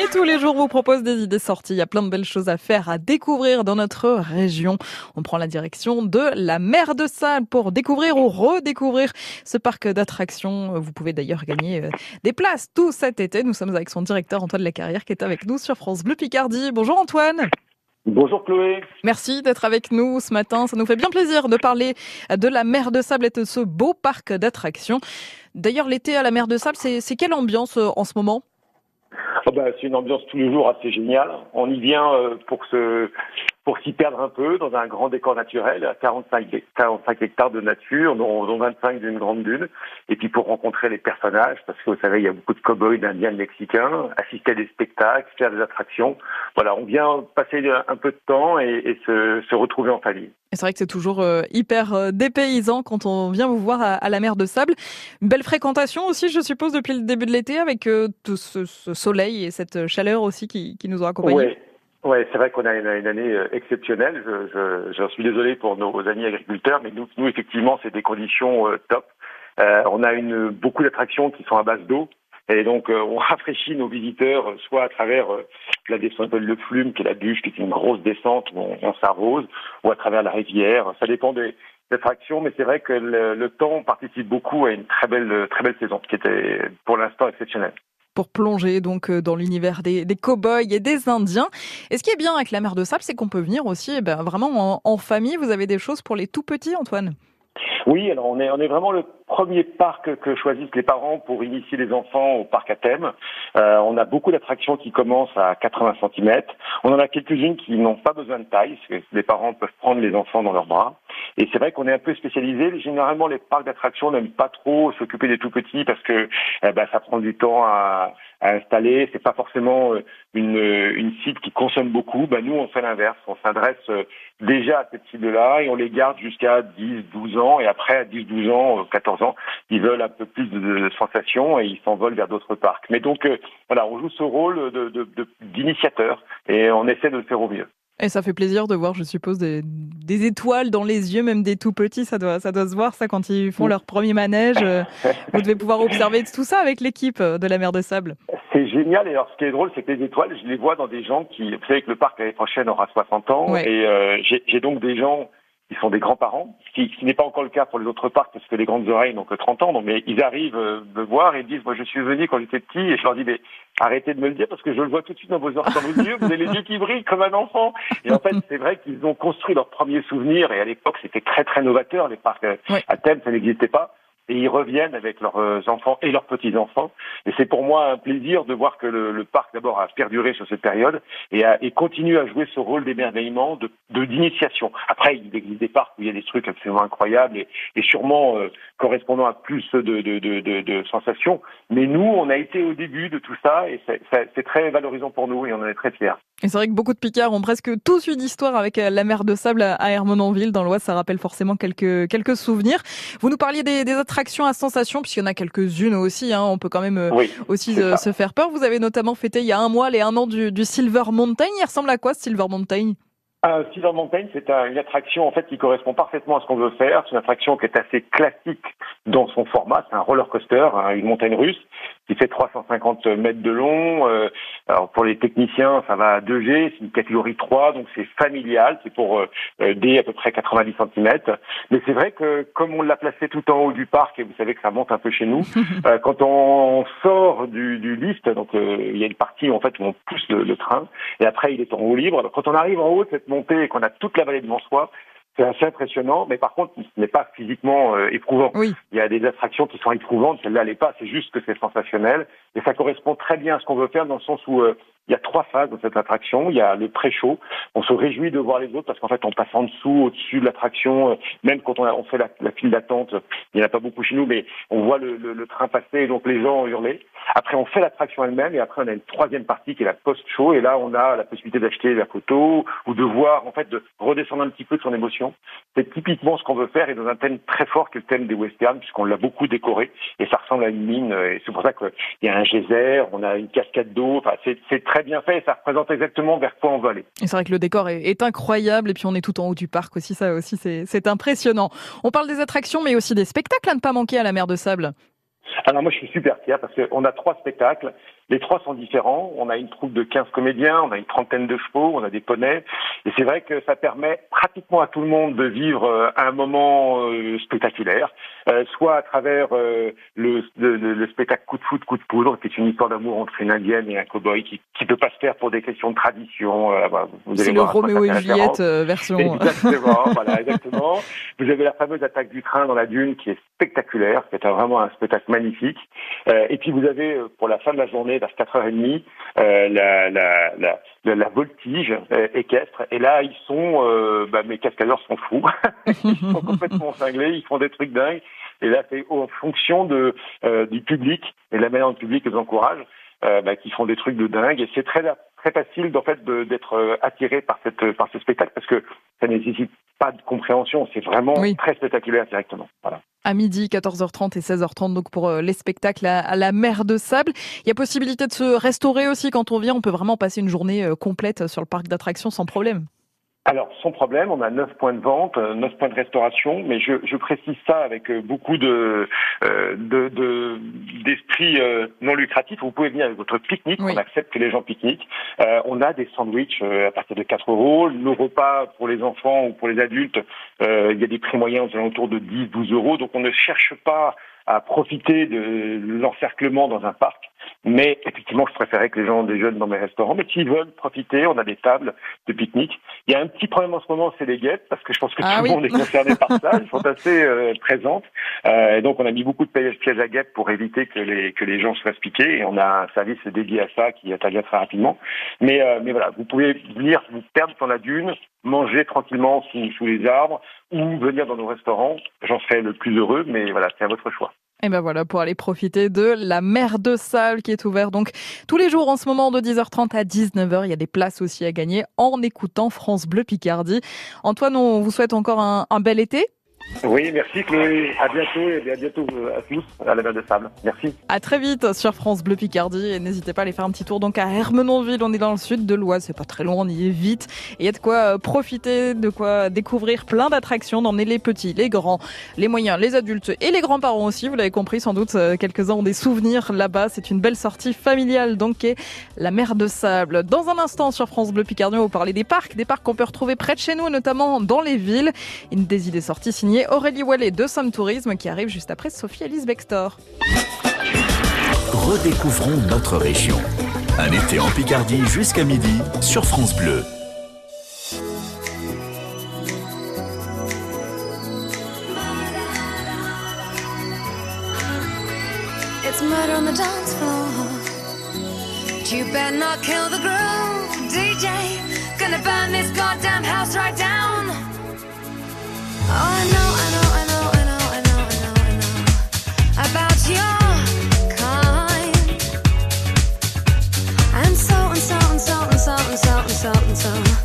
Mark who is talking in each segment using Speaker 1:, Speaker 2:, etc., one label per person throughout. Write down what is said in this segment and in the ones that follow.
Speaker 1: Et tous les jours, vous propose des idées sorties. Il y a plein de belles choses à faire, à découvrir dans notre région. On prend la direction de la mer de Salle pour découvrir ou redécouvrir ce parc d'attractions. Vous pouvez d'ailleurs gagner euh, des places tout cet été. Nous sommes avec son directeur Antoine Lacarrière qui est avec nous sur France Bleu Picardie. Bonjour Antoine.
Speaker 2: Bonjour Chloé.
Speaker 1: Merci d'être avec nous ce matin. Ça nous fait bien plaisir de parler de la mer de Sable et de ce beau parc d'attractions. D'ailleurs, l'été à la mer de Sable, c'est quelle ambiance euh, en ce moment?
Speaker 2: Oh ben, C'est une ambiance tous les jours assez géniale. On y vient euh, pour se pour s'y perdre un peu dans un grand décor naturel, à 45, 45 hectares de nature, dont, 25 d'une grande dune, et puis pour rencontrer les personnages, parce que vous savez, il y a beaucoup de cow-boys, d'indiens, de mexicains, assister à des spectacles, faire des attractions. Voilà, on vient passer un peu de temps et, se, se, retrouver en famille.
Speaker 1: C'est vrai que c'est toujours euh, hyper euh, dépaysant quand on vient vous voir à, la mer de Sable. Belle fréquentation aussi, je suppose, depuis le début de l'été, avec euh, tout ce, soleil et cette chaleur aussi qui, qui nous ont accompagnés.
Speaker 2: Ouais, c'est vrai qu'on a une, année euh, exceptionnelle. Je, je, suis désolé pour nos amis agriculteurs, mais nous, nous effectivement, c'est des conditions euh, top. Euh, on a une, beaucoup d'attractions qui sont à base d'eau. Et donc, on rafraîchit nos visiteurs, soit à travers la descente de Flume, qui est la bûche, qui est une grosse descente où on, s'arrose, ou à travers la rivière. Ça dépend des, attractions, mais c'est vrai que le, le, temps participe beaucoup à une très belle, très belle saison, qui était pour l'instant exceptionnelle
Speaker 1: pour plonger donc euh, dans l'univers des, des cow-boys et des Indiens. Et ce qui est bien avec la mer de sable, c'est qu'on peut venir aussi eh ben, vraiment en famille. Vous avez des choses pour les tout petits, Antoine?
Speaker 2: Oui, alors on est, on est vraiment le premier parc que choisissent les parents pour initier les enfants au parc à thème. Euh, on a beaucoup d'attractions qui commencent à 80 cm. On en a quelques-unes qui n'ont pas besoin de taille, parce que les parents peuvent prendre les enfants dans leurs bras. Et c'est vrai qu'on est un peu spécialisé. Généralement, les parcs d'attractions n'aiment pas trop s'occuper des tout petits parce que eh ben, ça prend du temps à, à installer. C'est pas forcément euh, une, une cible qui consomme beaucoup. Ben, nous, on fait l'inverse. On s'adresse euh, déjà à cette cible-là et on les garde jusqu'à 10, 12 ans. Après, à 10, 12 ans, 14 ans, ils veulent un peu plus de, sensations et ils s'envolent vers d'autres parcs. Mais donc, euh, voilà, on joue ce rôle d'initiateur de, de, et on essaie de le faire au mieux.
Speaker 1: Et ça fait plaisir de voir, je suppose, des, des, étoiles dans les yeux, même des tout petits. Ça doit, ça doit se voir, ça, quand ils font leur premier manège. Euh, vous devez pouvoir observer tout ça avec l'équipe de la mer de sable.
Speaker 2: C'est génial. Et alors, ce qui est drôle, c'est que les étoiles, je les vois dans des gens qui, vous savez que le parc l'année prochaine aura 60 ans. Et euh, j'ai donc des gens ils sont des grands-parents, ce qui, n'est pas encore le cas pour les autres parcs parce que les grandes oreilles n'ont que 30 ans, donc, mais ils arrivent euh, me voir et disent, moi je suis venu quand j'étais petit et je leur dis, mais arrêtez de me le dire parce que je le vois tout de suite dans vos, dans vos yeux, vous avez les yeux qui brillent comme un enfant. Et en fait, c'est vrai qu'ils ont construit leurs premiers souvenirs et à l'époque c'était très très novateur, les parcs euh, à thème, ça n'existait pas et ils reviennent avec leurs euh, enfants et leurs petits-enfants. Et c'est pour moi un plaisir de voir que le, parc d'abord a perduré sur cette période et, continue à jouer ce rôle d'émerveillement, de d'initiation. Après, il existe des parcs où il y a des trucs absolument incroyables et, sûrement euh, correspondant à plus de, de, sensations. Mais nous, on a été au début de tout ça et c'est très valorisant pour nous et on en est très fiers.
Speaker 1: Et c'est vrai que beaucoup de Picards ont presque tous eu d'histoire avec euh, la mer de sable à Hermononville, dans l'Oise. Ça rappelle forcément quelques, quelques souvenirs. Vous nous parliez des, des attractions à sensations, puisqu'il y en a quelques-unes aussi. Hein. On peut quand même euh, aussi euh, se faire peur. Vous avez notamment fêté il y a un mois les un an du, du Silver Mountain. Il ressemble à quoi, Silver Mountain?
Speaker 2: Euh, Silver Mountain, c'est une attraction en fait qui correspond parfaitement à ce qu'on veut faire. C'est une attraction qui est assez classique dans son format. C'est un roller coaster, hein, une montagne russe qui fait 350 mètres de long. Euh, alors pour les techniciens, ça va à 2G, c'est une catégorie 3, donc c'est familial, c'est pour euh, D à peu près 90 cm. Mais c'est vrai que comme on l'a placé tout en haut du parc, et vous savez que ça monte un peu chez nous, euh, quand on sort du, du lift, donc euh, il y a une partie en fait où on pousse le, le, train, et après il est en haut libre. Alors, quand on arrive en haut de cette montée et qu'on a toute la vallée devant soi, c'est assez impressionnant, mais par contre, ce n'est pas physiquement euh, éprouvant.
Speaker 1: Oui.
Speaker 2: Il y a des attractions qui sont éprouvantes, celle-là n'est pas, c'est juste que c'est sensationnel, et ça correspond très bien à ce qu'on veut faire dans le sens où euh, il y a trois phases dans cette attraction. Il y a le pré-show. On se réjouit de voir les autres parce qu'en fait, on passe en dessous, au-dessus de l'attraction. Euh, même quand on, fait la, file d'attente, il n'y en a pas beaucoup chez nous, mais on voit le, train passer et donc les gens hurler. Après, on fait l'attraction elle-même et après, on a une troisième partie qui est la post-show. Et là, on a la possibilité d'acheter la photo ou de voir, en fait, de redescendre un petit peu de son émotion. C'est typiquement ce qu'on veut faire et dans un thème très fort qui est le thème des westerns puisqu'on l'a beaucoup décoré et ça ressemble à une mine. Et c'est pour ça qu'il y a un geyser, on a une cascade d'eau. Enfin, c'est très bien fait et ça représente exactement vers quoi on aller.
Speaker 1: Et c'est vrai que le décor est, incroyable et puis on est tout en haut du parc aussi, ça aussi c'est impressionnant. On parle des attractions mais aussi des spectacles à ne pas manquer à la mer de Sable.
Speaker 2: Alors moi je suis super fier parce qu'on a trois spectacles Les trois sont différents. On a une troupe de 15 comédiens, on a une trentaine de chevaux, on a des poneys. Et c'est vrai que ça permet pratiquement à tout le monde de vivre euh, un moment euh, spectaculaire, euh, soit à travers le, le, spectacle Coup de foot, coup de poudre, qui est une histoire d'amour entre une indienne et un cowboy qui ne peut pas se faire pour des questions de tradition.
Speaker 1: c'est le Roméo et Juliette version.
Speaker 2: Exactement, voilà, exactement. Vous avez la fameuse attaque du train dans la dune qui est spectaculaire, qui est vraiment un spectacle magnifique. Et puis vous avez, pour la fin de la journée, vers 4h30, euh, la, la, voltige euh, équestre. Et là, ils sont, euh, bah, mes cascadeurs sont fous. ils sont complètement cinglés, ils font des trucs dingues. Et là, c'est en fonction euh, du public et de la manière dont le public les encourage, euh, bah, qui font des trucs de dingue. Et c'est très très facile d'en fait d'être attiré par cette par ce spectacle parce que ça nécessite pas de compréhension, c'est vraiment très spectaculaire directement. Voilà
Speaker 1: à midi, 14h30 et 16h30 donc pour euh, les spectacles à, la mer de sable. Il y a possibilité de se restaurer aussi quand on vient. On peut vraiment passer une journée euh, complète sur le parc d'attractions sans problème.
Speaker 2: Alors, sans problème, on a neuf points de vente, euh, neuf points de restauration, mais je, je précise ça avec beaucoup de d'esprit de, non lucratif. Vous pouvez venir avec votre pique-nique, on accepte que les gens pique-niquent. on a des sandwichs à partir de 4 euros. Nos repas pour les enfants ou pour les adultes, il y a des prix moyens aux alentours de 10-12 euros. Donc on ne cherche pas à profiter de l'encerclement dans un parc. Mais effectivement, je préférais que les gens déjeunent dans mes restaurants. Mais s'ils veulent profiter, on a des tables de pique-nique. Il y a un petit problème en ce moment, c'est les guêpes, parce que je pense que ah tout le monde est concerné par ça. Elles sont assez euh, présentes. Euh, et donc, on a mis beaucoup de pièges à guêpes pour éviter que les, que les gens se fassent piquer. Et on a un service dédié à ça qui intervient très rapidement. Mais, euh, mais voilà, vous pouvez venir vous perdre dans la dune, manger tranquillement sous, sous les arbres ou venir dans nos restaurants. J'en serais le plus heureux, mais voilà, c'est à votre choix.
Speaker 1: Et ben voilà, pour aller profiter de la mer de sable qui est ouverte donc tous les jours en ce moment de 10h30 à 19h. Il y a des places aussi à gagner en écoutant France Bleu Picardie. Antoine, on vous souhaite encore un, un bel été.
Speaker 2: Oui, merci Chloé. À bientôt et à bientôt euh, à tous à la mer de sable. Merci.
Speaker 1: À très vite sur France Bleu Picardie et n'hésitez pas à aller faire un petit tour donc à Hermenonville. On est dans le sud de l'Oise, c'est pas très loin, on y est vite. Et il y a de quoi euh, profiter, de quoi découvrir plein d'attractions. On est les petits, les grands, les moyens, les adultes et les grands-parents aussi. Vous l'avez compris, sans doute euh, quelques-uns ont des souvenirs là-bas. C'est une belle sortie familiale donc est la mer de sable. Dans un instant sur France Bleu Picardie, on va vous parler des parcs, des parcs qu'on peut retrouver près de chez nous, notamment dans les villes. Une des idées sorties signée Aurélie Wallet de Somme Tourisme qui arrive juste après Sophie Alice Bextor.
Speaker 3: Redécouvrons notre région. Un été en Picardie jusqu'à midi sur France Bleu. It's murder on the dance floor. You better not kill the groove, DJ. Gonna burn this goddamn house right down. So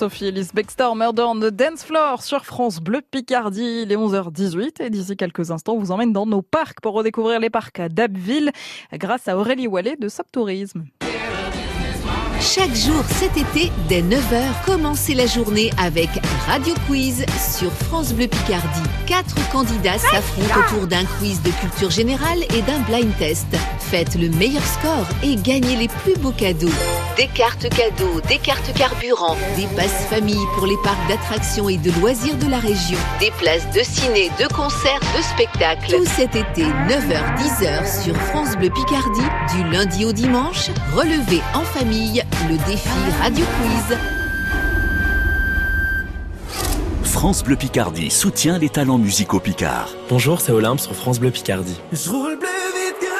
Speaker 1: Sophie Elise Bextor, Murder on the Dance Floor sur France Bleu Picardie. Il est 11h18 et d'ici quelques instants, on vous emmène dans nos parcs pour redécouvrir les parcs d'Abbeville grâce à Aurélie Wallet de Subtourisme.
Speaker 4: Chaque jour cet été, dès 9h, commencez la journée avec Radio Quiz sur France Bleu Picardie. Quatre candidats s'affrontent autour d'un quiz de culture générale et d'un blind test. Faites le meilleur score et gagnez les plus beaux cadeaux. Des cartes cadeaux, des cartes carburant, des passes famille pour les parcs d'attractions et de loisirs de la région, des places de ciné, de concerts, de spectacles. Tout cet été, 9h-10h sur France Bleu Picardie, du lundi au dimanche, relevez en famille le défi Radio Quiz.
Speaker 5: France Bleu Picardie soutient les talents musicaux picards.
Speaker 6: Bonjour, c'est Olympe sur France Bleu Picardie.
Speaker 7: Je roule plus vite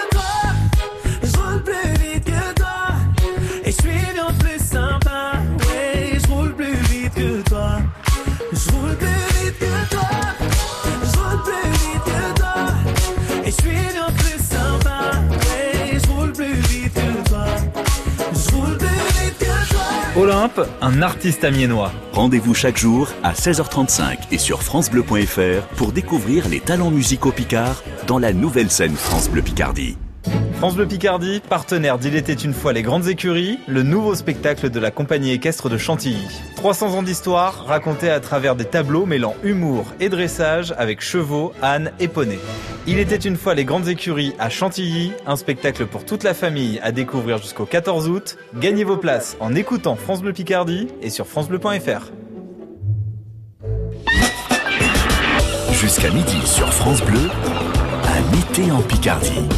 Speaker 8: Olympe, un artiste amiénois.
Speaker 5: Rendez-vous chaque jour à 16h35 et sur francebleu.fr pour découvrir les talents musicaux picards dans la nouvelle scène France Bleu Picardie.
Speaker 8: France Bleu Picardie, partenaire d'Il était une fois les grandes écuries, le nouveau spectacle de la compagnie équestre de Chantilly. 300 ans d'histoire racontés à travers des tableaux mêlant humour et dressage avec chevaux, ânes et poneys. Il était une fois les grandes écuries à Chantilly, un spectacle pour toute la famille à découvrir jusqu'au 14 août. Gagnez vos places en écoutant France Bleu Picardie et sur francebleu.fr.
Speaker 5: Jusqu'à midi sur France Bleu, un été en Picardie.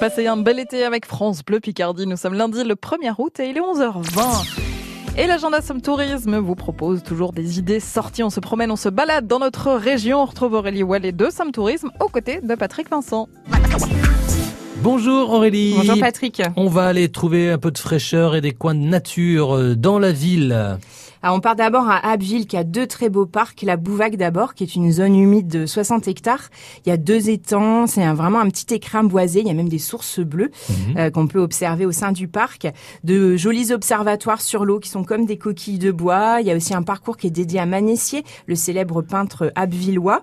Speaker 1: Passez un bel été avec France Bleu Picardie. Nous sommes lundi le 1er août et il est 11h20. Et l'agenda Somme Tourisme vous propose toujours des idées sorties. On se promène, on se balade dans notre région. On retrouve Aurélie Wallet de Somme Tourisme aux côtés de Patrick Vincent.
Speaker 9: Bonjour Aurélie.
Speaker 1: Bonjour Patrick.
Speaker 9: On va aller trouver un peu de fraîcheur et des coins de nature euh, dans la ville.
Speaker 10: Alors on part d'abord à Abbeville qui a deux très beaux parcs. La Bouvac d'abord qui est une zone humide de 60 hectares. Il y a deux étangs, c'est vraiment un petit écrin boisé. Il y a même des sources bleues euh, qu'on peut observer au sein du parc. De jolis observatoires sur l'eau qui sont comme des coquilles de bois. Il y a aussi un parcours qui est dédié à Manessier, le célèbre peintre abvillois.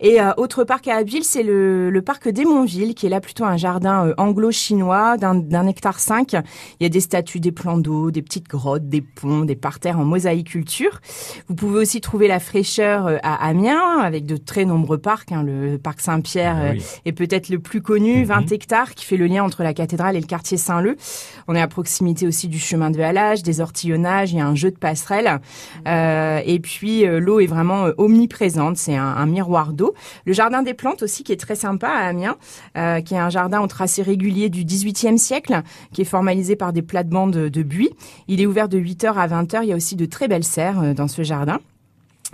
Speaker 10: Et euh, autre parc à Abbeville, c'est le, le parc d'Emonville qui est là plutôt un jardin euh, anglo-chinois d'un hectare 5. Il y a des statues, des plans d'eau, des petites grottes, des ponts, des parterres en mosaïculture. Vous pouvez aussi trouver la fraîcheur euh, à Amiens avec de très nombreux parcs. hein. Le parc Saint-Pierre
Speaker 9: Ah
Speaker 10: euh,
Speaker 9: oui.
Speaker 10: est peut-être le plus connu, 20 hectares, qui fait le lien entre la cathédrale et le quartier Saint-Leu. On est à proximité aussi du chemin de halage, des ortillonnages, il y a un jeu de passerelles. Euh, et puis l'eau est vraiment omniprésente, c'est un, un miroir d'eau. Le jardin des plantes aussi qui est très sympa à Amiens, euh, qui est un jardin au tracé régulier du 18e siècle, qui est formalisé par des plates-bandes de, de buis. Il est ouvert de 8h à 20h, il y a aussi de très belles serres euh, dans ce jardin.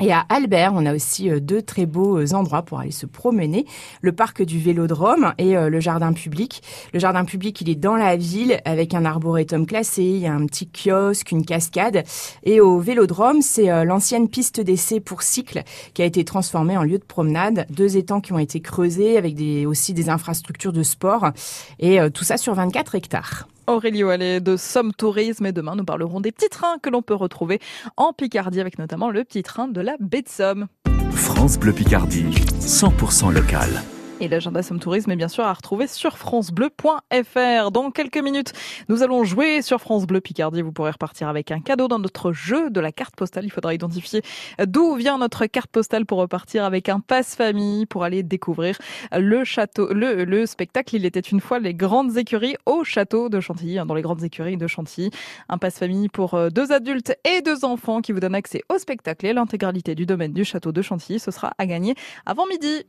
Speaker 10: Et à Albert, on a aussi euh, deux très beaux euh, endroits pour aller se promener. Le parc du Vélodrome et le jardin public. Le jardin public, il est dans la ville avec un arboretum classé, il y a un petit kiosque, une cascade. Et au Vélodrome, c'est l'ancienne piste d'essai pour cycle qui a été transformée en lieu de promenade. Deux étangs qui ont été creusés avec aussi des infrastructures de sport. Et tout ça sur 24 hectares.
Speaker 1: Aurélie Wallet de Somme Tourisme et demain nous parlerons des petits trains que l'on peut retrouver en Picardie avec notamment le petit train de la baie de Somme.
Speaker 5: France Bleu Picardie, 100% local.
Speaker 1: Et l'agenda Somme Tourisme est bien sûr à retrouver sur francebleu.fr. Dans quelques minutes, nous allons jouer sur France Bleu Picardie. Vous pourrez repartir avec un cadeau dans notre jeu de la carte postale. Il faudra identifier d'où vient notre carte postale pour repartir avec un passe famille pour aller découvrir le château, le, le spectacle. Il était une fois les grandes écuries au château de Chantilly, hein, dans les grandes écuries de Chantilly. Un passe famille pour euh, deux adultes et deux enfants qui vous donne accès au spectacle et l'intégralité du domaine du château de Chantilly. Ce sera à gagner avant midi.